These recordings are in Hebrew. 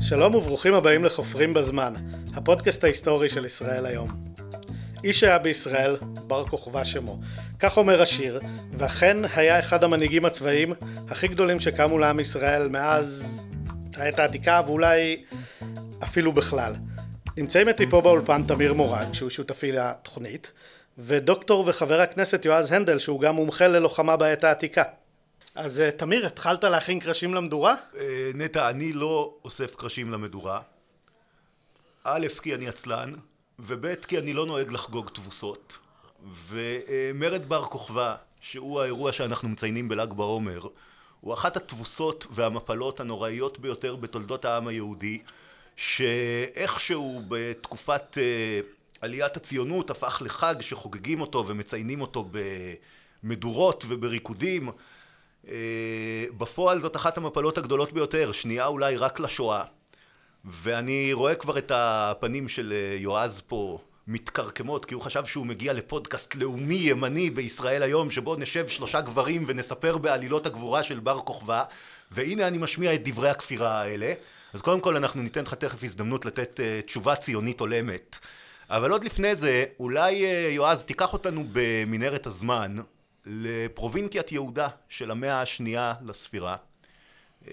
שלום וברוכים הבאים לחופרים בזמן, הפודקאסט ההיסטורי של ישראל היום. איש היה בישראל, בר כוכבא שמו. כך אומר השיר, ואכן היה אחד המנהיגים הצבאיים הכי גדולים שקמו לעם ישראל מאז העת העתיקה ואולי אפילו בכלל. נמצאים איתי פה באולפן תמיר מורד, שהוא שותפי לתוכנית, ודוקטור וחבר הכנסת יועז הנדל, שהוא גם מומחה ללוחמה בעת העתיקה. אז אה, תמיר, התחלת להכין קרשים למדורה? אה, נטע, אני לא אוסף קרשים למדורה. א', כי אני עצלן, וב', כי אני לא נוהג לחגוג תבוסות. ומרד בר כוכבא, שהוא האירוע שאנחנו מציינים בל"ג בעומר, הוא אחת התבוסות והמפלות הנוראיות ביותר בתולדות העם היהודי, שאיכשהו בתקופת אה, עליית הציונות הפך לחג שחוגגים אותו ומציינים אותו במדורות ובריקודים. אה, בפועל זאת אחת המפלות הגדולות ביותר, שנייה אולי רק לשואה. ואני רואה כבר את הפנים של אה, יועז פה מתקרקמות, כי הוא חשב שהוא מגיע לפודקאסט לאומי ימני בישראל היום, שבו נשב שלושה גברים ונספר בעלילות הגבורה של בר כוכבא, והנה אני משמיע את דברי הכפירה האלה. אז קודם כל אנחנו ניתן לך תכף הזדמנות לתת uh, תשובה ציונית הולמת. אבל עוד לפני זה, אולי uh, יועז תיקח אותנו במנהרת הזמן לפרובינקיית יהודה של המאה השנייה לספירה. Uh,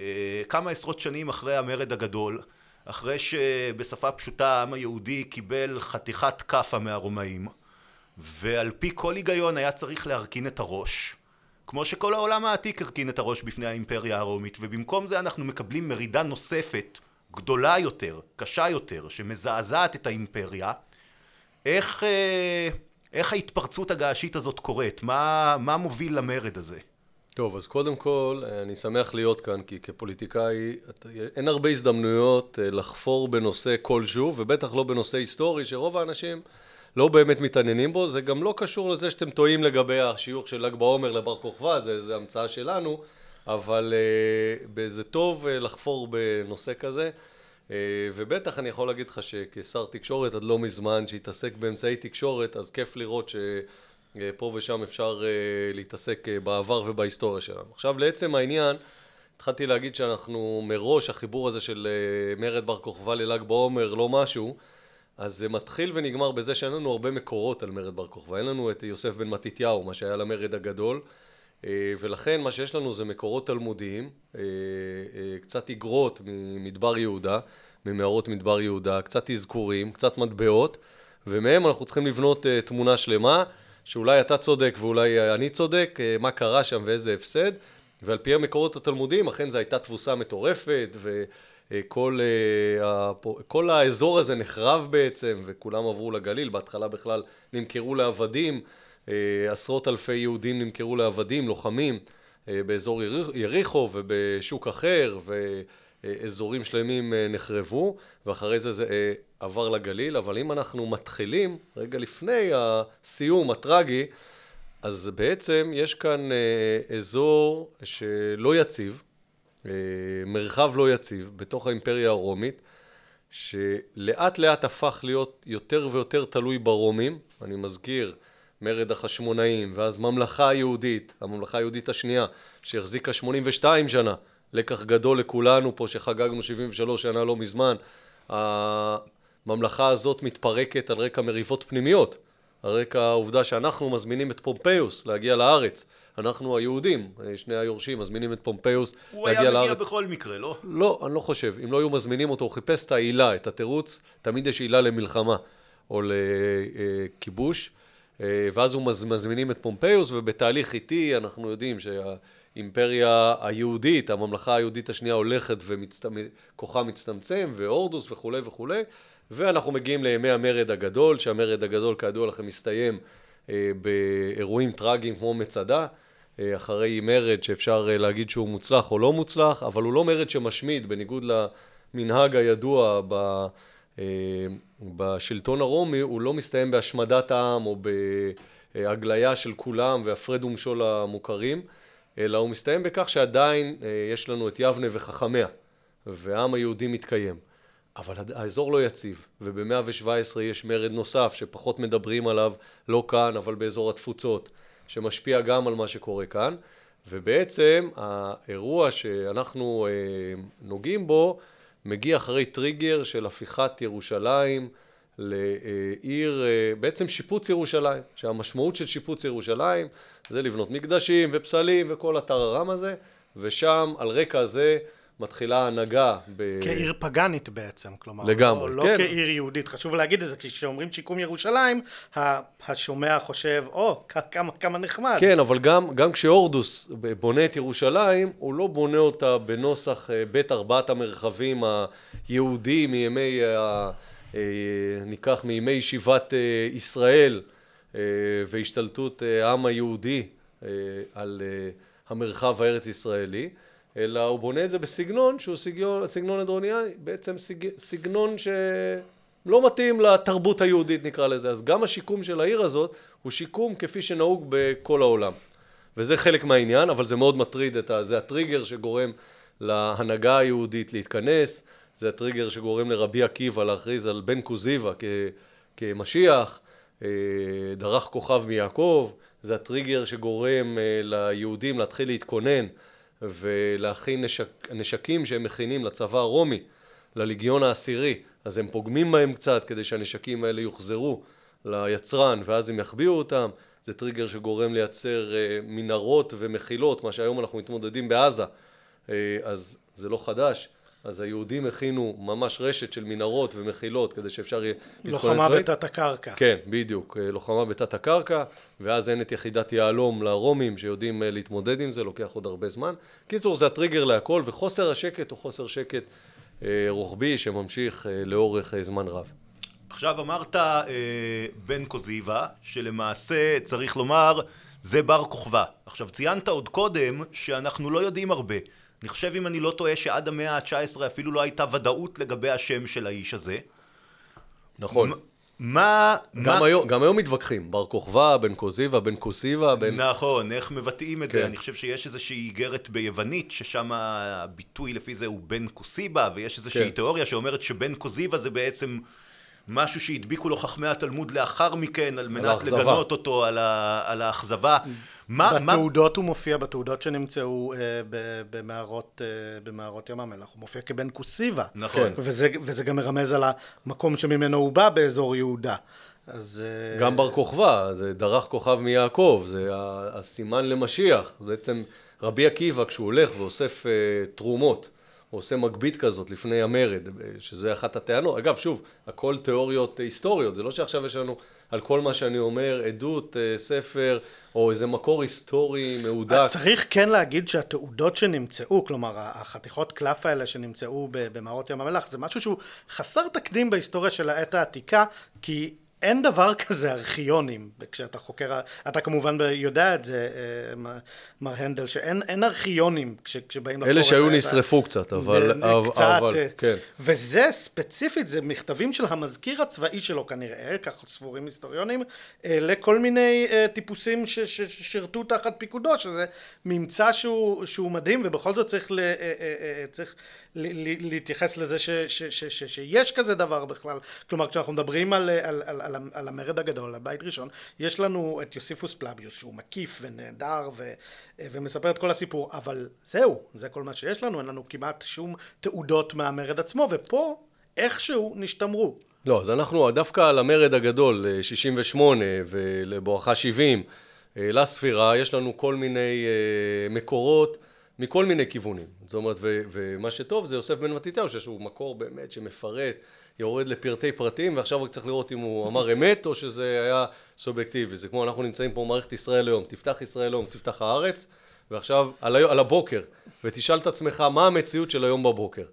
כמה עשרות שנים אחרי המרד הגדול, אחרי שבשפה פשוטה העם היהודי קיבל חתיכת כאפה מהרומאים, ועל פי כל היגיון היה צריך להרכין את הראש, כמו שכל העולם העתיק הרכין את הראש בפני האימפריה הרומית, ובמקום זה אנחנו מקבלים מרידה נוספת, גדולה יותר, קשה יותר, שמזעזעת את האימפריה. איך, אה, איך ההתפרצות הגעשית הזאת קורית? מה, מה מוביל למרד הזה? טוב, אז קודם כל, אני שמח להיות כאן, כי כפוליטיקאי אין הרבה הזדמנויות אה, לחפור בנושא כלשהו, ובטח לא בנושא היסטורי, שרוב האנשים לא באמת מתעניינים בו. זה גם לא קשור לזה שאתם טועים לגבי השיוך של ל"ג בעומר לבר כוכבא, זה, זה המצאה שלנו, אבל uh, זה טוב uh, לחפור בנושא כזה. Uh, ובטח אני יכול להגיד לך שכשר תקשורת עד לא מזמן, שהתעסק באמצעי תקשורת, אז כיף לראות ש... אה, פה ושם אפשר אה, להתעסק אה, בעבר ובהיסטוריה שלנו. עכשיו לעצם העניין, התחלתי להגיד שאנחנו מראש, החיבור הזה של מרד בר כוכבא לל"ג בעומר לא משהו, אז זה מתחיל ונגמר בזה שאין לנו הרבה מקורות על מרד בר כוכבא. אין לנו את יוסף בן מתתיהו, מה שהיה למרד הגדול, ולכן מה שיש לנו זה מקורות תלמודיים, קצת איגרות ממדבר יהודה, ממערות מדבר יהודה, קצת אזכורים, קצת מטבעות, ומהם אנחנו צריכים לבנות תמונה שלמה. שאולי אתה צודק ואולי אני צודק, אה, מה קרה שם ואיזה הפסד, ועל פי המקורות התלמודיים אכן זו הייתה תבוסה מטורפת, וכל אה, כל האזור הזה נחרב בעצם, וכולם עברו לגליל, בהתחלה בכלל נמכרו לעבדים, אה, עשרות אלפי יהודים נמכרו לעבדים, לוחמים, באזור יריחו ובשוק אחר, ו... אזורים שלמים נחרבו, ואחרי זה זה עבר לגליל, אבל אם אנחנו מתחילים, רגע לפני הסיום הטרגי, אז בעצם יש כאן אה, אזור שלא יציב, אה, מרחב לא יציב, בתוך האימפריה הרומית, שלאט לאט הפך להיות יותר ויותר תלוי ברומים. אני מזכיר, מרד החשמונאים, ואז ממלכה היהודית, הממלכה היהודית השנייה, שהחזיקה 82 שנה, לקח גדול לכולנו פה שחגגנו 73 שנה לא מזמן. הממלכה הזאת מתפרקת על רקע מריבות פנימיות, על רקע העובדה שאנחנו מזמינים את פומפיוס להגיע לארץ. אנחנו היהודים, שני היורשים, מזמינים את פומפיוס להגיע לארץ. הוא היה מגיע בכל מקרה, לא? לא, אני לא חושב. אם לא היו מזמינים אותו, הוא חיפש את העילה, את התירוץ, תמיד יש עילה למלחמה או לכיבוש. ואז הוא מזמינים את פומפיוס, ובתהליך איטי אנחנו יודעים שהאימפריה היהודית, הממלכה היהודית השנייה הולכת וכוחה מצטמצם, והורדוס וכולי וכולי, ואנחנו מגיעים לימי המרד הגדול, שהמרד הגדול כידוע לכם מסתיים אה, באירועים טרגיים כמו מצדה, אה, אחרי מרד שאפשר אה, להגיד שהוא מוצלח או לא מוצלח, אבל הוא לא מרד שמשמיד, בניגוד למנהג הידוע ב... בשלטון הרומי, הוא לא מסתיים בהשמדת העם או בהגליה של כולם והפרד ומשול המוכרים, אלא הוא מסתיים בכך שעדיין יש לנו את יבנה וחכמיה, והעם היהודי מתקיים. אבל האזור לא יציב, וב-117 יש מרד נוסף שפחות מדברים עליו, לא כאן, אבל באזור התפוצות, שמשפיע גם על מה שקורה כאן, ובעצם האירוע שאנחנו אה, נוגעים בו מגיע אחרי טריגר של הפיכת ירושלים לעיר, אה, בעצם שיפוץ ירושלים, שהמשמעות של שיפוץ ירושלים זה לבנות מקדשים ופסלים וכל הטררם הזה, ושם על רקע זה מתחילה ההנהגה ב... כעיר פגאנית בעצם, כלומר. לגמרי, לא, כן. לא כעיר יהודית. חשוב להגיד את זה, כי כשאומרים שיקום ירושלים, השומע חושב, או, כ- כמה, כמה נחמד. כן, אבל גם, גם כשהורדוס בונה את ירושלים, הוא לא בונה אותה בנוסח אה, בית ארבעת המרחבים היהודי מימי, ה- אה, ניקח מימי ישיבת אה, ישראל אה, והשתלטות אה, העם היהודי אה, על אה, המרחב הארץ ישראלי, אלא הוא בונה את זה בסגנון שהוא סגנון, סגנון אדרוניאני, בעצם סג, סגנון שלא מתאים לתרבות היהודית נקרא לזה. אז גם השיקום של העיר הזאת הוא שיקום כפי שנהוג בכל העולם. וזה חלק מהעניין, אבל זה מאוד מטריד את ה... זה הטריגר שגורם להנהגה היהודית להתכנס, זה הטריגר שגורם לרבי עקיבא להכריז על בן כוזיבא. כמשיח, אה, דרך כוכב מיעקב, זה הטריגר שגורם אה, ליהודים להתחיל להתכונן ולהכין נשק, נשקים שהם מכינים לצבא הרומי, לליגיון העשירי, אז הם פוגמים בהם קצת כדי שהנשקים האלה יוחזרו ליצרן ואז הם יחביאו אותם, זה טריגר שגורם לייצר אה, מנהרות ומחילות, מה שהיום אנחנו מתמודדים בעזה, אה, אז זה לא חדש. אז היהודים הכינו ממש רשת של מנהרות ומחילות כדי שאפשר יהיה להתכונן לוחמה. בתת הקרקע. כן, בדיוק, אה, לוחמה בתת הקרקע, ואז אין את יחידת יהלום לרומים שיודעים אה, להתמודד עם זה, לוקח עוד הרבה זמן. קיצור, זה הטריגר להכל, וחוסר השקט הוא חוסר שקט אה, רוחבי שממשיך לאורך זמן רב. עכשיו אמרת אה, בן קוזיבה, שלמעשה צריך לומר זה בר כוכבא. עכשיו ציינת עוד קודם שאנחנו לא יודעים הרבה. אני חושב אם אני לא טועה שעד המאה ה-19 אפילו לא הייתה ודאות לגבי השם של האיש הזה. נכון. מה... גם מה... היום, גם היום מתווכחים, בר כוכבא, בן כוזיבא, בן כוסיבא, בן... נכון, איך מבטאים את זה? כן. אני חושב שיש איזושהי איגרת ביוונית, ששם הביטוי לפי זה הוא בן קוסיבה, ויש איזושהי כן. תיאוריה שאומרת שבן קוזיבה זה בעצם משהו שהדביקו לו חכמי התלמוד לאחר מכן, על מנת האכזבה. לגנות אותו על, ה... על האכזבה. מה, מה... בתעודות הוא מופיע, בתעודות שנמצאו אה, ב- במערות, אה, במערות ים המלח, הוא מופיע כבן כוסיבה. נכון. כן. וזה, וזה גם מרמז על המקום שממנו הוא בא באזור יהודה. אז... אה, גם בר כוכבא, זה דרך כוכב מיעקב, זה הסימן למשיח. בעצם רבי עקיבא, כשהוא הולך ואוסף אה, תרומות, הוא עושה מגבית כזאת לפני המרד, אה, שזה אחת הטענות. אגב, שוב, הכל תיאוריות אה, היסטוריות, זה לא שעכשיו יש לנו על כל מה שאני אומר עדות, אה, ספר, או איזה מקור היסטורי מהודק. צריך כן להגיד שהתעודות שנמצאו, כלומר החתיכות קלף האלה שנמצאו במערות ים המלח, זה משהו שהוא חסר תקדים בהיסטוריה של העת העתיקה, כי אין דבר כזה ארכיונים, כשאתה חוקר, אתה כמובן יודע את זה, אה, מר הנדל, שאין אין ארכיונים כש, כשבאים לחקור אלה את שהיו ה- נשרפו קצת, אבל... קצת, אבל- אה, כן. וזה ספציפית, זה מכתבים של המזכיר הצבאי שלו כנראה, כך סבורים היסטוריונים, אה, לכל מיני טיפוסים ששירתו תחת פיקודו, שזה ממצא שהוא, שהוא מדהים, ובכל זאת צריך, ל, צריך ל, ל, להתייחס לזה ש, ש, ש, ש, שיש כזה דבר בכלל. כלומר, כשאנחנו מדברים על, על, על, על, על המרד הגדול, הבית ראשון, יש לנו את יוסיפוס פלביוס, שהוא מקיף ונהדר ו, אה, ומספר את כל הסיפור, אבל זהו, זה כל מה שיש לנו, אין לנו כמעט שום תעודות מהמרד עצמו, ופה איכשהו נשתמרו. לא, אז אנחנו דווקא על המרד הגדול, אה, 68 ולבואכה 70 אה, לספירה, יש לנו כל מיני אה, מקורות מכל מיני כיוונים. זאת אומרת, ו- ומה שטוב זה יוסף בן מתתיהו, שיש לו מקור באמת שמפרט, יורד לפרטי פרטים, ועכשיו רק צריך לראות אם הוא אמר אמת או שזה היה סובייקטיבי. זה כמו אנחנו נמצאים פה במערכת ישראל היום, תפתח ישראל היום, תפתח הארץ, ועכשיו על, היום- על הבוקר, ותשאל את עצמך מה המציאות של היום בבוקר.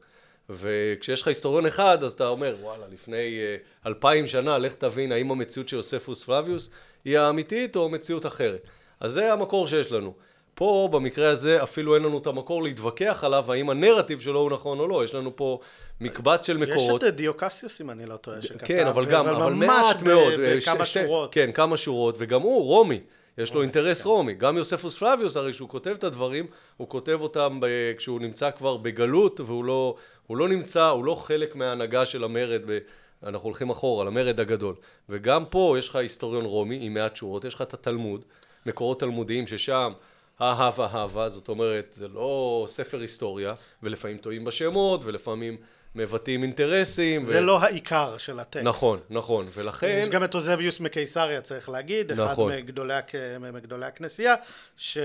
וכשיש לך היסטוריון אחד, אז אתה אומר, וואלה, לפני אה, אלפיים שנה, לך תבין האם המציאות של יוספוס פלביוס היא האמיתית או מציאות אחרת. אז זה המקור שיש לנו. פה, במקרה הזה, אפילו אין לנו את המקור להתווכח עליו, האם הנרטיב שלו הוא נכון או לא. יש לנו פה מקבץ של יש מקורות. את דיוקסיוס, אם אני לא טועה, שכתב, כן, אבל גם, אבל ממש מעט מאוד. בכמה ש- ש- שורות. כן, כמה שורות, וגם הוא רומי. יש לו אינטרס רומי. גם יוספוס פלביוס, הרי כשהוא כותב את הדברים, הוא כותב אותם ב- כשהוא נמצא כבר בגלות, והוא לא, הוא לא נמצא, הוא לא חלק מההנהגה של המרד, ב- אנחנו הולכים אחורה, למרד הגדול. וגם פה יש לך היסטוריון רומי עם מעט שורות, יש לך את התלמוד, מקורות תלמודיים ששם אהבה אהבה, זאת אומרת, זה לא ספר היסטוריה, ולפעמים טועים בשמות, ולפעמים מבטאים אינטרסים. זה ו... לא העיקר של הטקסט. נכון, נכון, ולכן... יש גם את אוזביוס מקיסריה, צריך להגיד, אחד נכון. מגדולי, הכ- מגדולי הכנסייה, שכתב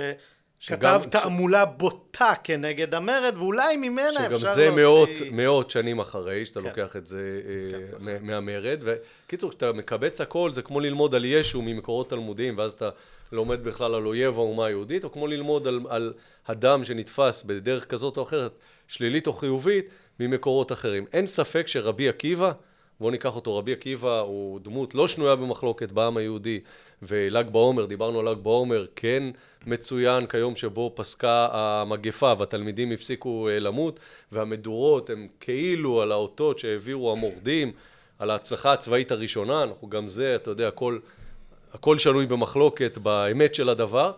שגם- תעמולה בוטה כנגד המרד, ואולי ממנה שגם אפשר זה מאות, להוציא... מאות שנים אחרי, שאתה כן. לוקח את זה אה, מה- מהמרד. וקיצור, כשאתה מקבץ הכל, זה כמו ללמוד על ישו ממקורות תלמודיים, ואז אתה לומד בכלל על אויב האומה היהודית, או כמו ללמוד על, על אדם שנתפס בדרך כזאת או אחרת, שלילית או חיובית, ממקורות אחרים. אין ספק שרבי עקיבא, בואו ניקח אותו, רבי עקיבא הוא דמות לא שנויה במחלוקת בעם היהודי, ול"ג בעומר, דיברנו על ל"ג בעומר, כן מצוין כיום שבו פסקה המגפה והתלמידים הפסיקו אה, למות, והמדורות הם כאילו על האותות שהעבירו המורדים, על ההצלחה הצבאית הראשונה, אנחנו גם זה, אתה יודע, הכל, הכל שנוי במחלוקת באמת של הדבר,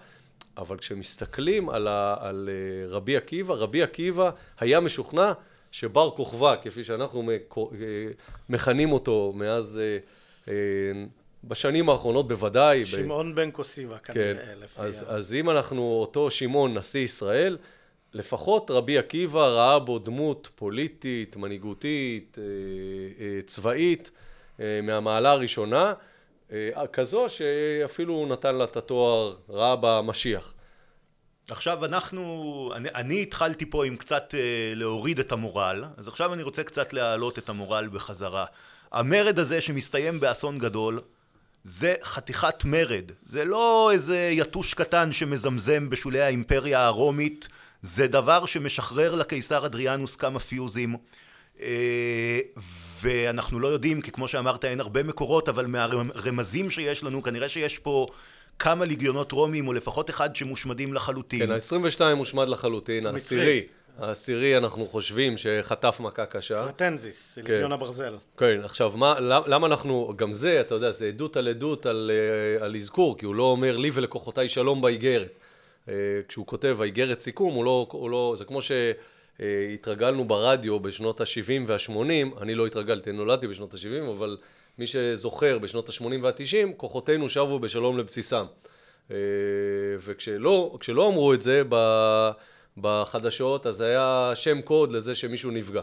אבל כשמסתכלים על, ה, על אה, רבי עקיבא, רבי עקיבא היה משוכנע שבר כוכבא, כפי שאנחנו אה, מכנים אותו מאז, אה, בשנים האחרונות בוודאי, ב- שמעון בן קוסיבה כן, כנראה, לפי אז, ה... אז אם אנחנו אותו שמעון נשיא ישראל, לפחות רבי עקיבא ראה בו דמות פוליטית, מנהיגותית, צבאית, מהמעלה הראשונה, כזו שאפילו נתן לה את התואר, בה משיח. עכשיו אנחנו, אני, אני התחלתי פה עם קצת אה, להוריד את המורל, אז עכשיו אני רוצה קצת להעלות את המורל בחזרה. המרד הזה שמסתיים באסון גדול, זה חתיכת מרד. זה לא איזה יתוש קטן שמזמזם בשולי האימפריה הרומית, זה דבר שמשחרר לקיסר אדריאנוס כמה פיוזים. אה, ואנחנו לא יודעים, כי כמו שאמרת אין הרבה מקורות, אבל מהרמזים שיש לנו, כנראה שיש פה כמה ליגיונות רומים, או לפחות אחד שמושמדים לחלוטין. כן, ה-22 הושמד לחלוטין, העשירי, העשירי אנחנו חושבים שחטף מכה קשה. פרטנזיס, כן. לגיון הברזל. כן, עכשיו, מה, למ- למה אנחנו, גם זה, אתה יודע, זה עדות על עדות על, אה, על אזכור, כי הוא לא אומר לי ולקוחותיי שלום באיגרת. אה, כשהוא כותב האיגרת סיכום, הוא לא, הוא לא, זה כמו שהתרגלנו ברדיו בשנות ה-70 וה-80, אני לא התרגלתי, נולדתי בשנות ה-70, אבל מי שזוכר, בשנות ה-80 וה-90, כוחותינו שבו בשלום לבסיסם. אה, וכשלא כשלא אמרו את זה בחדשות, אז היה שם קוד לזה שמישהו נפגע.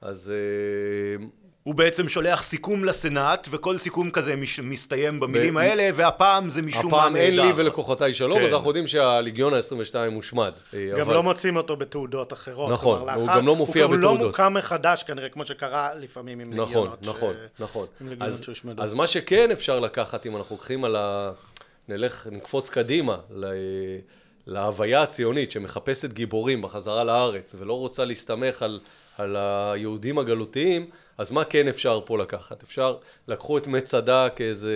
אז אה, הוא בעצם שולח סיכום לסנאט, וכל סיכום כזה מש, מסתיים במילים ב- האלה, והפעם זה משום מה הפעם אין נהדר. לי ולכוחותיי שלום, כן. אז אנחנו יודעים שהליגיון ה-22 מושמד. אה, גם אבל- לא מוצאים אותו בתעודות אחרות. נכון, כלומר, הוא לאחר- גם לא מופיע הוא גם לא בתעודות. מוקם מחדש כנראה, כמו שקרה לפעמים עם נכון, לגיונות. ש- נכון, נכון. עם לגיונות אז, שהושמדו. אז מה שכן אפשר לקחת, אם אנחנו לוקחים על ה... נלך, נקפוץ קדימה ל... להוויה הציונית שמחפשת גיבורים בחזרה לארץ ולא רוצה להסתמך על, על היהודים הגלותיים, אז מה כן אפשר פה לקחת? אפשר, לקחו את מצדה כאיזה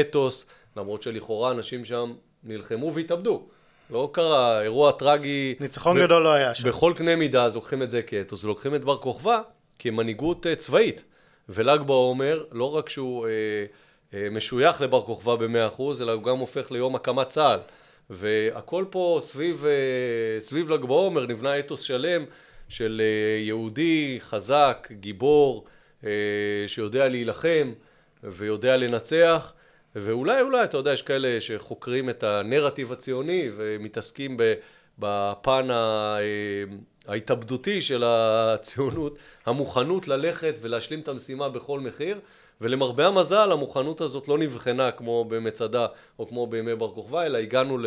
אתוס, למרות שלכאורה אנשים שם נלחמו והתאבדו. לא קרה אירוע טרגי. ניצחון ב- גדול לא היה שם. בכל קנה מידה אז לוקחים את זה כאתוס, ולוקחים את בר כוכבא כמנהיגות אה, צבאית. ול"ג בעומר, לא רק שהוא אה, אה, משוייך לבר כוכבא במאה אחוז, אלא הוא גם הופך ליום הקמת צה"ל. והכל פה סביב, אה, סביב ל"ג בעומר נבנה אתוס שלם של אה, יהודי חזק, גיבור, שיודע להילחם ויודע לנצח. ואולי, אולי, אתה יודע, יש כאלה שחוקרים את הנרטיב הציוני ומתעסקים בפן אה, ההתאבדותי של הציונות, המוכנות ללכת ולהשלים את המשימה בכל מחיר, ולמרבה המזל, המוכנות הזאת לא נבחנה כמו במצדה או כמו בימי בר כוכבא, אלא הגענו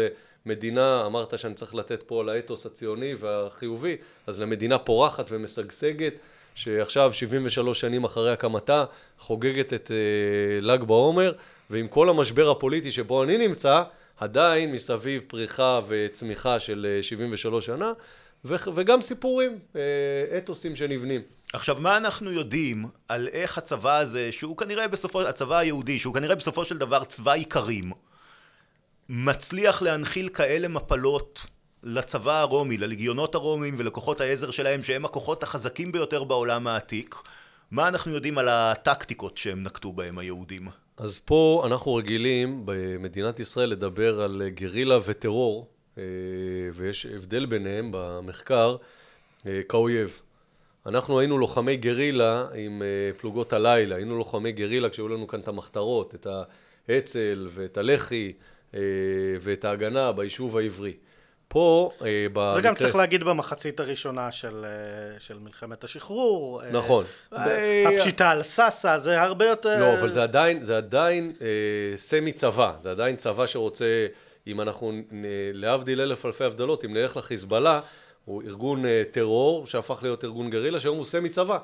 למדינה, אמרת שאני צריך לתת פה לאתוס הציוני והחיובי, אז למדינה פורחת ומשגשגת, שעכשיו 73 שנים אחרי הקמתה חוגגת את אה, ל"ג בעומר ועם כל המשבר הפוליטי שבו אני נמצא עדיין מסביב פריחה וצמיחה של אה, 73 שנה ו- וגם סיפורים, אה, אתוסים שנבנים. עכשיו, מה אנחנו יודעים על איך הצבא הזה, שהוא כנראה בסופו, הצבא היהודי, שהוא כנראה בסופו של דבר צבא איכרים, מצליח להנחיל כאלה מפלות לצבא הרומי, ללגיונות הרומיים ולכוחות העזר שלהם, שהם הכוחות החזקים ביותר בעולם העתיק. מה אנחנו יודעים על הטקטיקות שהם נקטו בהם, היהודים? אז פה אנחנו רגילים במדינת ישראל לדבר על גרילה וטרור, אה, ויש הבדל ביניהם במחקר אה, כאויב. אנחנו היינו לוחמי גרילה עם אה, פלוגות הלילה, היינו לוחמי גרילה כשהיו לנו כאן את המחתרות, את האצ"ל ואת הלח"י ואת ההגנה ביישוב העברי. פה, אה, במקרה... וגם צריך להגיד במחצית הראשונה של, אה, של מלחמת השחרור. אה, נכון. ב- הפשיטה על סאסא, זה הרבה יותר... לא, אבל זה עדיין, זה עדיין סמי צבא, זה עדיין צבא שרוצה, אם אנחנו, להבדיל אלף אלפי הבדלות, אם נלך לחיזבאללה, הוא ארגון טרור שהפך להיות ארגון גרילה, שהיום הוא סמי צבא.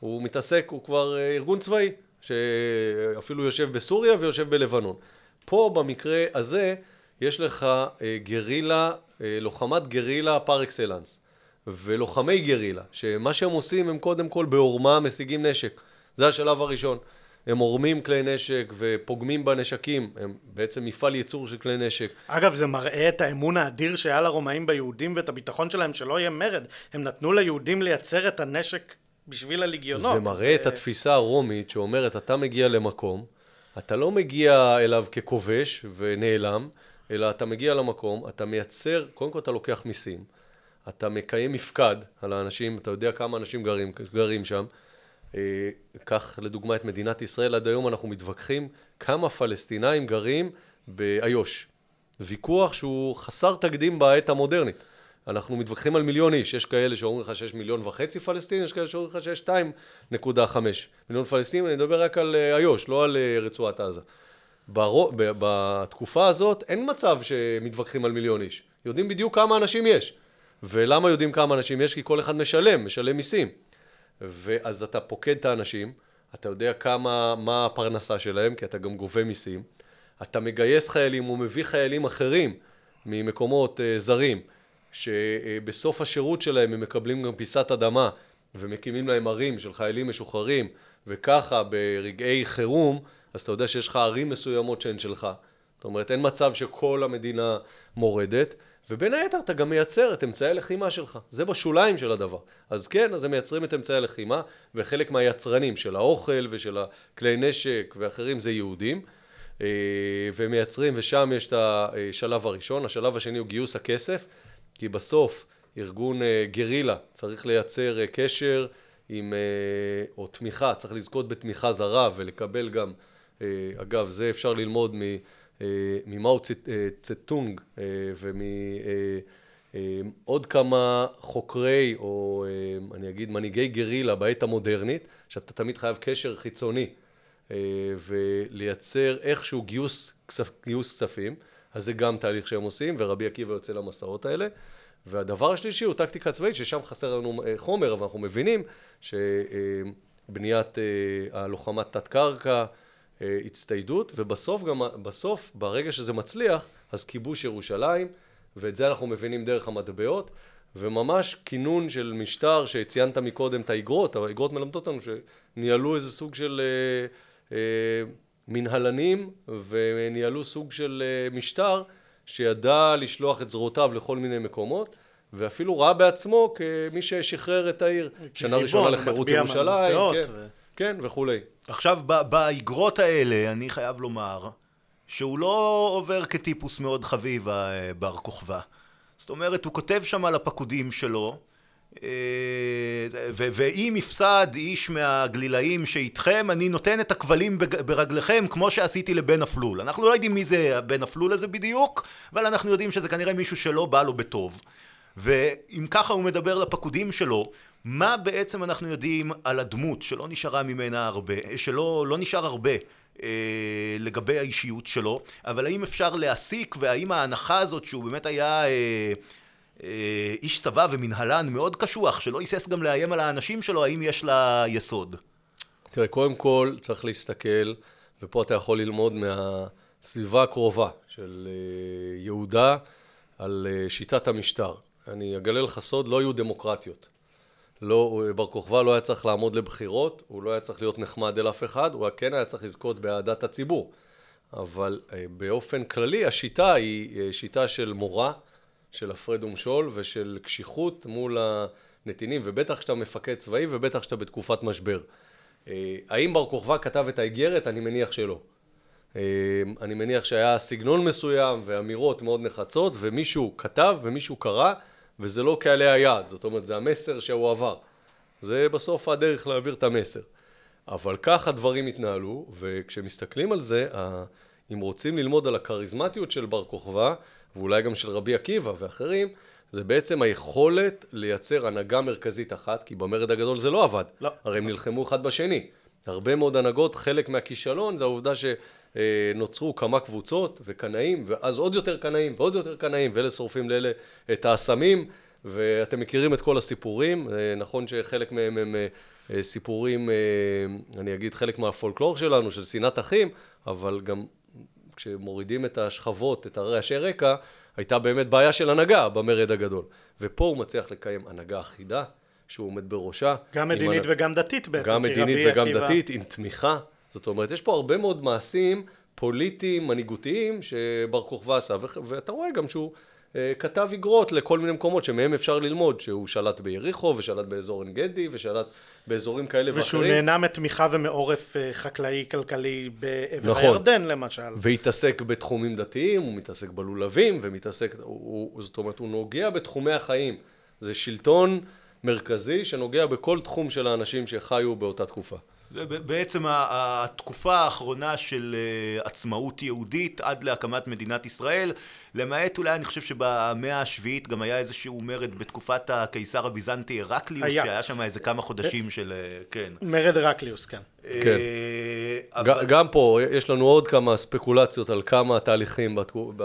הוא מתעסק, הוא כבר ארגון צבאי, שאפילו יושב בסוריה ויושב בלבנון. פה, במקרה הזה, יש לך אה, גרילה, אה, לוחמת גרילה פר אקסלנס. ולוחמי גרילה, שמה שהם עושים הם קודם כל בעורמה משיגים נשק. זה השלב הראשון. הם עורמים כלי נשק ופוגמים בנשקים, הם בעצם מפעל ייצור של כלי נשק. אגב, זה מראה את האמון האדיר שהיה לרומאים ביהודים ואת הביטחון שלהם שלא יהיה מרד. הם נתנו ליהודים לייצר את הנשק בשביל הליגיונות. זה מראה את התפיסה הרומית שאומרת, אתה מגיע למקום, אתה לא מגיע אליו ככובש ונעלם, אלא אתה מגיע למקום, אתה מייצר, קודם כל אתה לוקח מיסים, אתה מקיים מפקד על האנשים, אתה יודע כמה אנשים גרים, גרים שם. אה, קח לדוגמה את מדינת ישראל, עד היום אנחנו מתווכחים כמה פלסטינאים גרים באיו"ש. ויכוח שהוא חסר תקדים בעת המודרנית. אנחנו מתווכחים על מיליון איש, יש כאלה שאומרים לך שיש מיליון וחצי פלסטינים, יש כאלה שאומרים לך שיש 2.5 מיליון פלסטינים, אני מדבר רק על אה, איו"ש, לא על אה, רצועת עזה. ברו, ב, בתקופה הזאת אין מצב שמתווכחים על מיליון איש. יודעים בדיוק כמה אנשים יש. ולמה יודעים כמה אנשים יש? כי כל אחד משלם, משלם מיסים. ואז אתה פוקד את האנשים, אתה יודע כמה, מה הפרנסה שלהם, כי אתה גם גובה מיסים. אתה מגייס חיילים ומביא חיילים אחרים ממקומות uh, זרים, שבסוף השירות שלהם הם מקבלים גם פיסת אדמה ומקימים להם ערים של חיילים משוחררים, וככה ברגעי חירום, אז אתה יודע שיש לך ערים מסוימות שהן שלך. זאת אומרת, אין מצב שכל המדינה מורדת, ובין היתר אתה גם מייצר את אמצעי הלחימה שלך. זה בשוליים של הדבר. אז כן, אז הם מייצרים את אמצעי הלחימה, וחלק מהיצרנים של האוכל ושל הכלי נשק ואחרים זה יהודים. אה, ומייצרים, ושם יש את השלב הראשון. השלב השני הוא גיוס הכסף, כי בסוף ארגון אה, גרילה צריך לייצר אה, קשר עם, או תמיכה, צריך לזכות בתמיכה זרה ולקבל גם, אגב, זה אפשר ללמוד מ... ממאו צטונג ומעוד כמה חוקרי, או אני אגיד מנהיגי גרילה בעת המודרנית, שאתה תמיד חייב קשר חיצוני ולייצר איכשהו גיוס, גיוס כספים, אז זה גם תהליך שהם עושים, ורבי עקיבא יוצא למסעות האלה. והדבר השלישי הוא טקטיקה צבאית, ששם חסר לנו חומר, אבל אנחנו מבינים שבניית הלוחמת תת קרקע, הצטיידות, ובסוף גם, בסוף, ברגע שזה מצליח, אז כיבוש ירושלים, ואת זה אנחנו מבינים דרך המטבעות, וממש כינון של משטר שציינת מקודם את האגרות, האגרות מלמדות לנו שניהלו איזה סוג של אה, אה, מנהלנים, וניהלו סוג של אה, משטר שידע לשלוח את זרועותיו לכל מיני מקומות, ואפילו ראה בעצמו כמי ששחרר את העיר. שנה ראשונה לחירות ירושלים, כן, ו... כן, וכולי. עכשיו, באגרות האלה, אני חייב לומר, שהוא לא עובר כטיפוס מאוד חביב, בר כוכבא. זאת אומרת, הוא כותב שם על הפקודים שלו, ואם יפסד איש מהגלילאים שאיתכם, אני נותן את הכבלים ברגליכם כמו שעשיתי לבן אפלול. אנחנו לא יודעים מי זה הבן אפלול הזה בדיוק, אבל אנחנו יודעים שזה כנראה מישהו שלא בא לו בטוב. ואם ככה הוא מדבר לפקודים שלו, מה בעצם אנחנו יודעים על הדמות שלא נשארה ממנה הרבה, שלא לא נשאר הרבה אה, לגבי האישיות שלו, אבל האם אפשר להסיק והאם ההנחה הזאת שהוא באמת היה אה, אה, איש צבא ומנהלן מאוד קשוח, שלא היסס גם לאיים על האנשים שלו, האם יש לה יסוד? תראה, קודם כל צריך להסתכל, ופה אתה יכול ללמוד מהסביבה הקרובה של אה, יהודה על אה, שיטת המשטר. אני אגלה לך סוד, לא היו דמוקרטיות. לא, בר כוכבא לא היה צריך לעמוד לבחירות, הוא לא היה צריך להיות נחמד אל אף אחד, הוא כן היה צריך לזכות באהדת הציבור. אבל באופן כללי השיטה היא שיטה של מורא, של הפרד ומשול ושל קשיחות מול הנתינים, ובטח כשאתה מפקד צבאי ובטח כשאתה בתקופת משבר. האם בר כוכבא כתב את האיגרת? אני מניח שלא. אני מניח שהיה סגנון מסוים ואמירות מאוד נחרצות, ומישהו כתב ומישהו קרא, וזה לא קהלי היעד, זאת אומרת, זה המסר שהוא עבר. זה בסוף הדרך להעביר את המסר. אבל כך הדברים התנהלו, וכשמסתכלים על זה, אם רוצים ללמוד על הכריזמטיות של בר כוכבא, ואולי גם של רבי עקיבא ואחרים, זה בעצם היכולת לייצר הנהגה מרכזית אחת, כי במרד הגדול זה לא עבד. לא. הרי הם נלחמו אחד בשני. הרבה מאוד הנהגות, חלק מהכישלון זה העובדה שנוצרו כמה קבוצות וקנאים, ואז עוד יותר קנאים ועוד יותר קנאים, ואלה שורפים לאלה את האסמים, ואתם מכירים את כל הסיפורים. אה, נכון שחלק מהם הם אה, סיפורים, אה, אני אגיד, חלק מהפולקלור שלנו, של שנאת אחים, אבל גם כשמורידים את השכבות, את הרעשי רקע, הייתה באמת בעיה של הנהגה במרד הגדול. ופה הוא מצליח לקיים הנהגה אחידה, שהוא עומד בראשה. גם מדינית הנ- וגם דתית בעצם. גם כי מדינית רבי וגם עקיבא- דתית, עם תמיכה. זאת אומרת, יש פה הרבה מאוד מעשים פוליטיים, מנהיגותיים, שבר כוכבא עשה, ו- ואתה רואה גם שהוא אה, כתב איגרות לכל מיני מקומות שמהם אפשר ללמוד, שהוא שלט ביריחו, ושלט באזור עין גדי, ושלט באזורים כאלה ושהוא ואחרים. נהנה מתמיכה ומעורף אה, חקלאי-כלכלי בעבר נכון. הירדן למשל. והתעסק בתחומים דתיים, הוא מתעסק בלולבים, ומתעסק, הוא, הוא, זאת אומרת, הוא נוגע בתחומי החיים. זה שלטון מרכזי שנוגע בכל תחום של האנשים שחיו באותה תקופה. בעצם התקופה האחרונה של אה, עצמאות יהודית עד להקמת מדינת ישראל, למעט אולי אני חושב שבמאה השביעית גם היה איזשהו מרד בתקופת הקיסר הביזנטי הרקליוס, היה. שהיה שם איזה כמה חודשים של... אה, כן. מרד הרקליוס, כן. כן. אה, ג- אבל- גם פה יש לנו עוד כמה ספקולציות על כמה תהליכים בתקו- ב,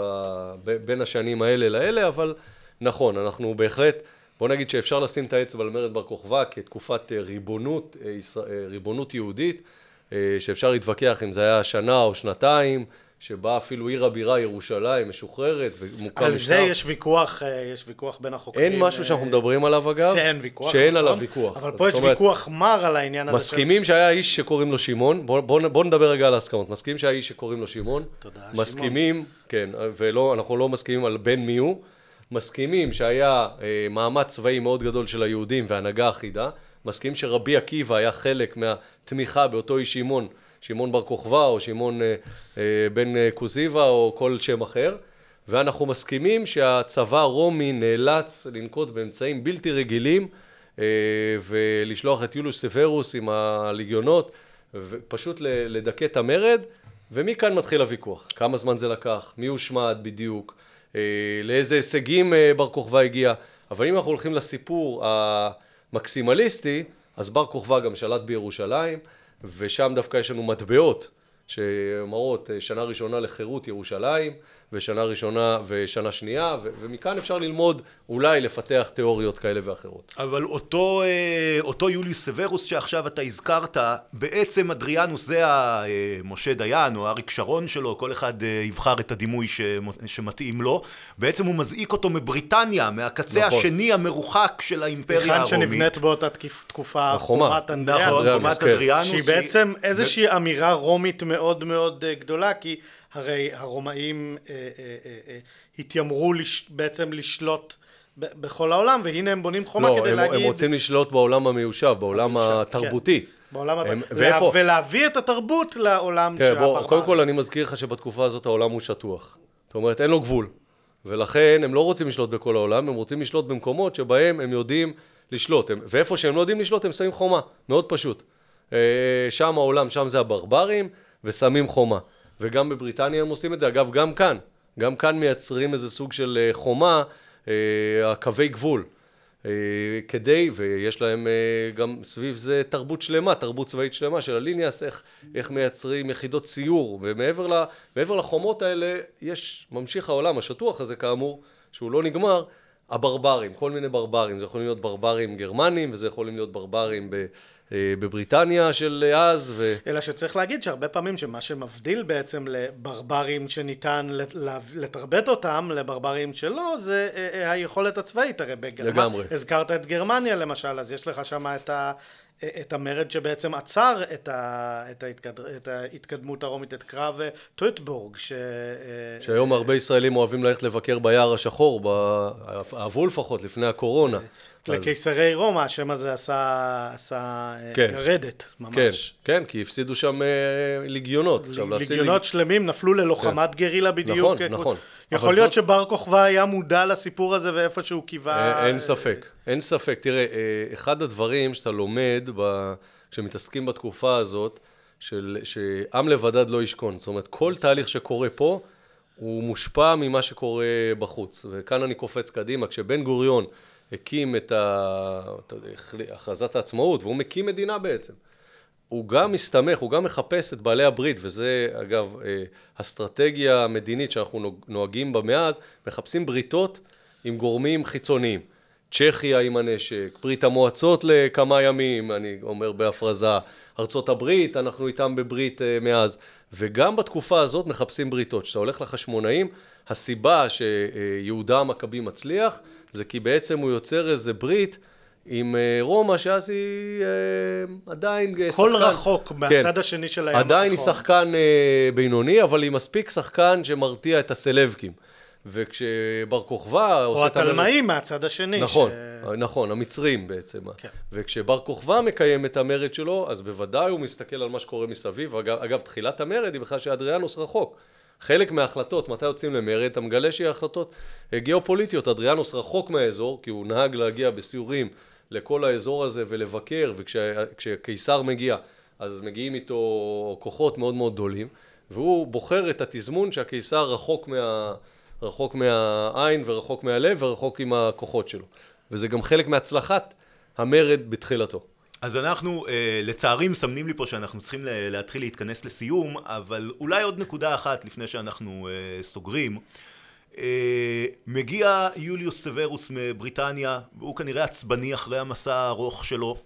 ב, בין השנים האלה לאלה, אבל נכון, אנחנו בהחלט, בוא נגיד שאפשר לשים את האצבע על מרד בר כוכבא כתקופת אה, ריבונות, אה, אה, ריבונות יהודית, שאפשר להתווכח אם זה היה שנה או שנתיים, שבה אפילו עיר הבירה ירושלים משוחררת ומוקם על משטר. זה יש ויכוח, יש ויכוח בין החוקרים. אין משהו שאנחנו מדברים עליו אגב, שאין ויכוח, שאין נכון? עליו ויכוח. אבל פה יש אומרת, ויכוח מר על העניין הזה. של- מסכימים שהיה איש שקוראים לו שמעון, בואו בוא, בוא נדבר רגע על ההסכמות. מסכימים שהיה איש שקוראים לו שמעון. תודה, מסכימים, כן, ולא, אנחנו לא מסכימים על בן מי הוא. מסכימים שהיה אה, מאמץ צבאי מאוד גדול של היהודים והנהגה אחידה. מסכימים שרבי עקיבא היה חלק מהתמיכה באותו איש שמעון, שמעון בר כוכבא או שמעון אה, אה, בן אה, כוזיבא או כל שם אחר. ואנחנו מסכימים שהצבא הרומי נאלץ לנקוט באמצעים בלתי רגילים אה, ולשלוח את יוליוס סוורוס עם הליגיונות ופשוט לדכא את המרד ומכאן מתחיל הוויכוח. כמה זמן זה לקח, מי הושמד בדיוק, לאיזה הישגים אה, בר כוכבא הגיע. אבל אם אנחנו הולכים לסיפור המקסימליסטי, אז בר כוכבא גם שלט בירושלים ושם דווקא יש לנו מטבעות שמראות אה, שנה ראשונה לחירות ירושלים ושנה ראשונה ושנה שנייה ו- ומכאן אפשר ללמוד אולי לפתח תיאוריות כאלה ואחרות. אבל אותו, אה, אותו יוליוס סוורוס שעכשיו אתה הזכרת, בעצם אדריאנוס זה המשה דיין או אריק שרון שלו, כל אחד אה, יבחר את הדימוי שמתאים לו, בעצם הוא מזעיק אותו מבריטניה, מהקצה נכון. השני המרוחק של האימפריה היכן הרומית. שנבנית באותה תקופה החומה. חומת אנדריאנוס. נכון, אדריאנוס, חומת כן. אדריאנוס. שהיא בעצם איזושהי אמירה רומית מאוד מאוד אה, גדולה, כי הרי הרומאים אה, אה, אה, התיימרו לש, בעצם לשלוט בכל העולם, והנה הם בונים חומה לא, כדי הם, להגיד... הם רוצים לשלוט בעולם המיושב, בעולם המיושב, התרבותי. בעולם הם, ואיפה- ולהביא את התרבות לעולם תראה, בוא, שהברבר. קודם כל אני מזכיר לך שבתקופה הזאת העולם הוא שטוח. זאת אומרת, אין לו גבול. ולכן הם לא רוצים לשלוט בכל העולם, הם רוצים לשלוט במקומות שבהם הם יודעים לשלוט. הם, ואיפה שהם לא יודעים לשלוט, הם שמים חומה. מאוד פשוט. שם העולם, שם זה הברברים, ושמים חומה. וגם בבריטניה הם עושים את זה. אגב, גם כאן. גם כאן מייצרים איזה סוג של אה, חומה, אה, הקווי גבול. אה, כדי, ויש להם אה, גם סביב זה תרבות שלמה, תרבות צבאית שלמה של הליניאס, איך, איך מייצרים יחידות ציור, ומעבר ל, לחומות האלה, יש, ממשיך העולם השטוח הזה כאמור, שהוא לא נגמר, הברברים, כל מיני ברברים, זה יכולים להיות ברברים גרמנים, וזה יכולים להיות ברברים ב, אה, בבריטניה של אז, ו... אלא שצריך להגיד שהרבה פעמים שמה שמבדיל בעצם לברברים שניתן לתרבט אותם לברברים שלא זה אה, אה, היכולת הצבאית הרי בגרמניה לגמרי. הזכרת את גרמניה למשל אז יש לך שם את, ה, אה, את המרד שבעצם עצר את, ה, את, ההתקד, את ההתקדמות הרומית את קרב אה, טויטבורג ש... אה, שהיום הרבה ישראלים אוהבים ללכת לבקר ביער השחור, ב... אהבו לפחות לפני הקורונה. לקיסרי רומא השם הזה עשה, עשה אה, כן. רדת כן, ממש כן, כי הפסידו שם אה, ליגיונות. עכשיו, להפסיד ליגיונות שלמים נפלו ללוחמת גרילה בדיוק. נכון, אה, נכון. יכול להיות זאת- שבר כוכבא היה מודע לסיפור הזה ואיפה שהוא קיווה... אין ספק, אין ספק. תראה, אה, אחד הדברים שאתה לומד ב... כשמתעסקים בתקופה הזאת, של שעם לבדד לא ישכון. זאת אומרת, כל תהליך שקורה פה, הוא מושפע ממה שקורה בחוץ. וכאן אני קופץ קדימה, כשבן גוריון הקים את הכרזת העצמאות, והוא מקים מדינה בעצם. הוא גם מסתמך, הוא גם מחפש את בעלי הברית, וזה אגב אה, אסטרטגיה מדינית שאנחנו נוהגים בה מאז, מחפשים בריתות עם גורמים חיצוניים. צ'כיה עם הנשק, ברית המועצות לכמה ימים, אני אומר בהפרזה, ארצות הברית, אנחנו איתם בברית אה, מאז, וגם בתקופה הזאת מחפשים בריתות. כשאתה הולך לחשמונאים, הסיבה שיהודה המכבי מצליח, זה כי בעצם הוא יוצר איזה ברית עם אה, רומא, שאז היא אה, עדיין שחקן... כל רחוק כן. מהצד כן, השני של הים עדיין היא שחקן אה, בינוני, אבל היא מספיק שחקן שמרתיע את הסלבקים. וכשבר כוכבא או התלמאים מהצד השני. נכון, ש... נכון, המצרים בעצם. כן. וכשבר כוכבא מקיים את המרד שלו, אז בוודאי הוא מסתכל על מה שקורה מסביב. אגב, אגב תחילת המרד היא בכלל שאדריאנוס רחוק. חלק מההחלטות, מתי יוצאים למרד, אתה מגלה שהיא החלטות גיאופוליטיות. אדריאנוס רחוק מהאזור, כי הוא נהג להגיע בסיורים לכל האזור הזה ולבקר, וכשקיסר מגיע, אז מגיעים איתו כוחות מאוד מאוד גדולים, והוא בוחר את התזמון שהקיסר רחוק, מה, רחוק מהעין ורחוק מהלב ורחוק עם הכוחות שלו. וזה גם חלק מהצלחת המרד בתחילתו. אז אנחנו אה, לצערי מסמנים לי פה שאנחנו צריכים להתחיל להתכנס לסיום, אבל אולי עוד נקודה אחת לפני שאנחנו אה, סוגרים. אה, מגיע יוליוס סוורוס מבריטניה, והוא כנראה עצבני אחרי המסע הארוך שלו,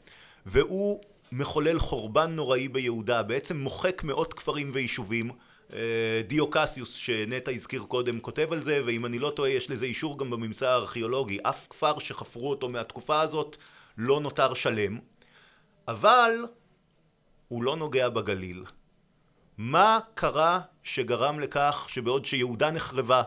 והוא מחולל חורבן נוראי ביהודה, בעצם מוחק מאות כפרים ויישובים. אה, דיוקסיוס שנטע הזכיר קודם כותב על זה, ואם אני לא טועה יש לזה אישור גם בממצא הארכיאולוגי. אף כפר שחפרו אותו מהתקופה הזאת לא נותר שלם, אבל הוא לא נוגע בגליל. מה קרה שגרם לכך שבעוד שיהודה נחרבה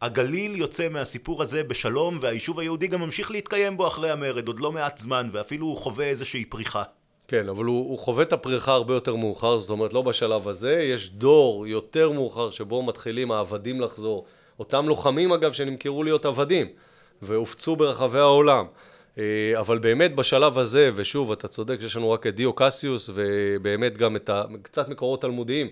הגליל יוצא מהסיפור הזה בשלום והיישוב היהודי גם ממשיך להתקיים בו אחרי המרד עוד לא מעט זמן ואפילו הוא חווה איזושהי פריחה. כן, אבל הוא, הוא חווה את הפריחה הרבה יותר מאוחר, זאת אומרת לא בשלב הזה, יש דור יותר מאוחר שבו מתחילים העבדים לחזור, אותם לוחמים אגב שנמכרו להיות עבדים והופצו ברחבי העולם. אה, אבל באמת בשלב הזה, ושוב, אתה צודק שיש לנו רק את דיו קסיוס ובאמת גם את ה, קצת מקורות תלמודיים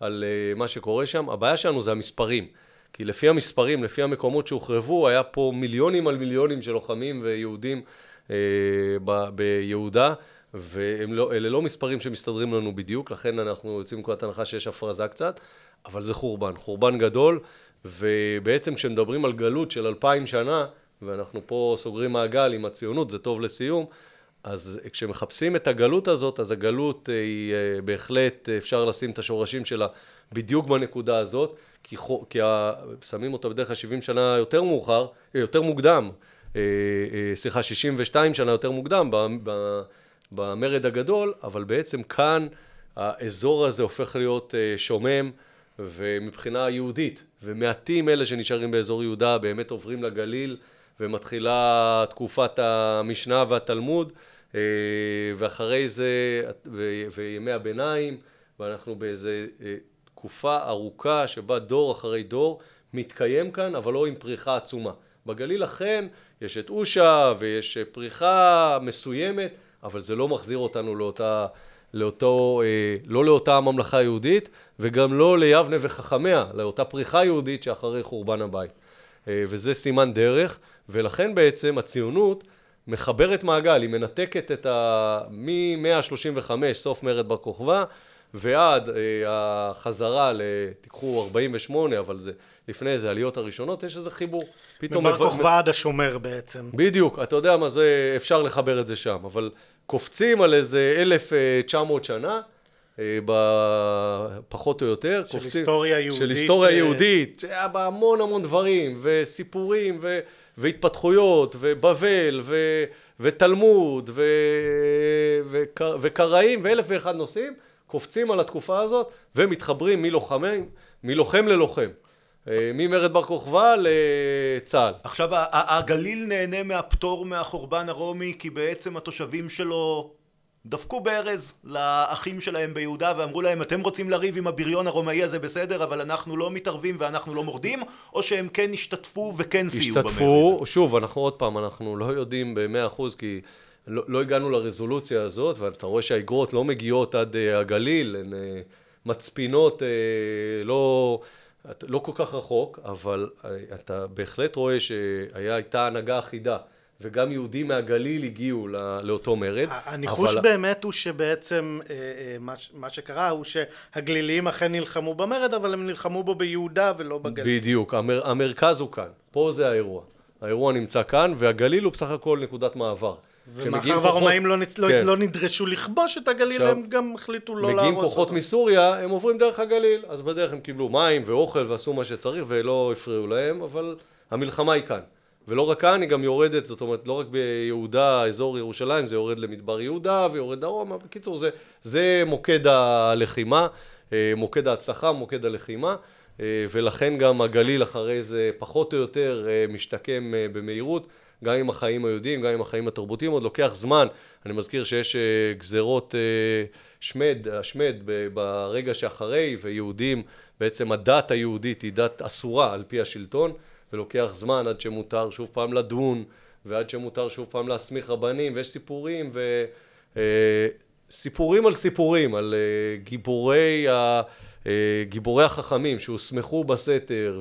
על אה, מה שקורה שם, הבעיה שלנו זה המספרים. כי לפי המספרים, לפי המקומות שהוחרבו, היה פה מיליונים על מיליונים של לוחמים ויהודים אה, ב, ביהודה, ואלה לא, לא מספרים שמסתדרים לנו בדיוק, לכן אנחנו יוצאים מנקודת הנחה שיש הפרזה קצת, אבל זה חורבן, חורבן גדול, ובעצם כשמדברים על גלות של אלפיים שנה, ואנחנו פה סוגרים מעגל עם הציונות, זה טוב לסיום, אז כשמחפשים את הגלות הזאת, אז הגלות היא אה, בהחלט, אפשר לשים את השורשים שלה בדיוק בנקודה הזאת. כי, כי ה, שמים אותו בדרך כלל 70 שנה יותר מאוחר, יותר מוקדם, אה, אה, סליחה, 62 שנה יותר מוקדם במרד הגדול, אבל בעצם כאן האזור הזה הופך להיות אה, שומם ומבחינה יהודית, ומעטים אלה שנשארים באזור יהודה באמת עוברים לגליל ומתחילה תקופת המשנה והתלמוד ואחרי זה וימי הביניים ואנחנו באיזה תקופה ארוכה שבה דור אחרי דור מתקיים כאן, אבל לא עם פריחה עצומה. בגליל אכן יש את אושה ויש פריחה מסוימת, אבל זה לא מחזיר אותנו לאותה, לאותו, אה, לא לאותה הממלכה היהודית וגם לא ליבנה וחכמיה, לאותה פריחה יהודית שאחרי חורבן הבית. אה, וזה סימן דרך, ולכן בעצם הציונות מחברת מעגל, היא מנתקת את ה... מ-135, סוף מרד בר כוכבא, ועד אה, החזרה, תיקחו 48, אבל זה לפני זה, עליות הראשונות, יש איזה חיבור. פתאום... מבר כוכבא עד השומר בעצם. בדיוק, אתה יודע מה זה, אפשר לחבר את זה שם, אבל קופצים על איזה 1,900 שנה. אה, פחות או יותר. של קופצים, היסטוריה יהודית. של היסטוריה אה, יהודית, שהיה בה המון המון דברים, וסיפורים, ו, והתפתחויות, ובבל, ו, ותלמוד, ו, וקראים, ואלף ואחד נושאים. קופצים על התקופה הזאת ומתחברים מלוחמים, מלוחם ללוחם. אה, ממרד בר כוכבא לצה"ל. עכשיו הגליל נהנה מהפטור מהחורבן הרומי כי בעצם התושבים שלו דפקו בארז לאחים שלהם ביהודה ואמרו להם אתם רוצים לריב עם הבריון הרומאי הזה בסדר אבל אנחנו לא מתערבים ואנחנו לא מורדים או שהם כן השתתפו וכן סייעו במרד? השתתפו, שוב אנחנו עוד פעם אנחנו לא יודעים במאה אחוז כי לא, לא הגענו לרזולוציה הזאת, ואתה רואה שהאגרות לא מגיעות עד uh, הגליל, הן uh, מצפינות uh, לא, לא כל כך רחוק, אבל uh, אתה בהחלט רואה שהייתה הנהגה אחידה. וגם יהודים מהגליל הגיעו לאותו מרד. הניחוש אבל... באמת הוא שבעצם אה, אה, מה שקרה הוא שהגליליים אכן נלחמו במרד, אבל הם נלחמו בו ביהודה ולא בגליל. בדיוק, המר, המרכז הוא כאן, פה זה האירוע. האירוע נמצא כאן, והגליל הוא בסך הכל נקודת מעבר. ומאחר והרומאים לא, נצ... לא- כן. לא נדרשו לכבוש את הגליל, עכשיו, הם גם החליטו לא להרוס אותו. מגיעים כוחות מסוריה, הם עוברים דרך הגליל, אז בדרך הם קיבלו מים ואוכל ועשו מה שצריך ולא הפריעו להם, אבל המלחמה היא כאן. ולא רק כאן, היא גם יורדת, זאת אומרת, לא רק ביהודה, אזור ירושלים, זה יורד למדבר יהודה ויורד דרומה, בקיצור, זה, זה מוקד הלחימה, אה, מוקד ההצלחה, מוקד הלחימה, אה, ולכן גם הגליל אחרי זה פחות או יותר אה, משתקם במהירות, גם עם החיים היהודיים, גם עם החיים התרבותיים, עוד לוקח זמן, אני מזכיר שיש גזרות שמד, השמד ברגע שאחרי, ויהודים, בעצם הדת היהודית היא דת אסורה על פי השלטון, ולוקח זמן עד שמותר שוב פעם לדון, ועד שמותר שוב פעם להסמיך רבנים, ויש סיפורים, וסיפורים אה, על סיפורים, על אה, גיבורי, ה, אה, גיבורי החכמים שהוסמכו בסתר,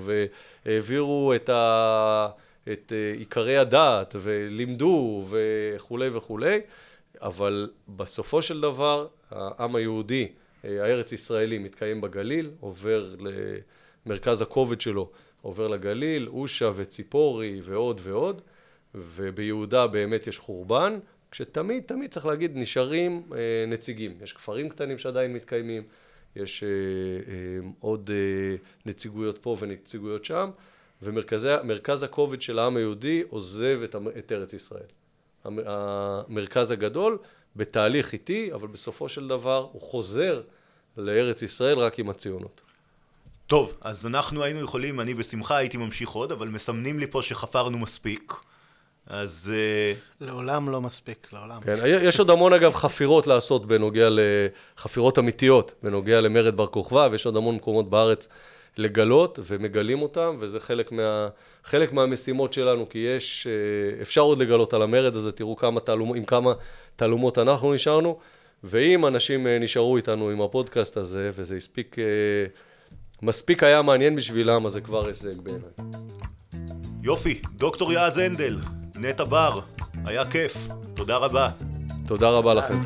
והעבירו את, ה, את עיקרי הדת, ולימדו, וכולי וכולי, אבל בסופו של דבר, העם היהודי, הארץ ישראלי, מתקיים בגליל, עובר למרכז הכובד שלו עובר לגליל, אושה וציפורי ועוד ועוד, וביהודה באמת יש חורבן, כשתמיד, תמיד צריך להגיד, נשארים אה, נציגים. יש כפרים קטנים שעדיין מתקיימים, יש אה, אה, עוד אה, נציגויות פה ונציגויות שם, ומרכז הכובד של העם היהודי עוזב את, את ארץ ישראל. המרכז הגדול בתהליך איטי, אבל בסופו של דבר הוא חוזר לארץ ישראל רק עם הציונות. טוב, אז אנחנו היינו יכולים, אני בשמחה הייתי ממשיך עוד, אבל מסמנים לי פה שחפרנו מספיק. אז... אה, לעולם לא מספיק, לעולם. כן, יש עוד המון אגב חפירות לעשות בנוגע לחפירות אמיתיות, בנוגע למרד בר כוכבא, ויש עוד המון מקומות בארץ לגלות, ומגלים אותם, וזה חלק, מה, חלק מהמשימות שלנו, כי יש, אה, אפשר עוד לגלות על המרד הזה, תראו כמה תעלומות, עם כמה תעלומות אנחנו נשארנו, ואם אנשים אה, נשארו איתנו עם הפודקאסט הזה, וזה הספיק... מספיק היה מעניין בשבילם, אז זה כבר הישג בעיניי. יופי, דוקטור יעז הנדל, נטע בר, היה כיף, תודה רבה. תודה רבה לכם.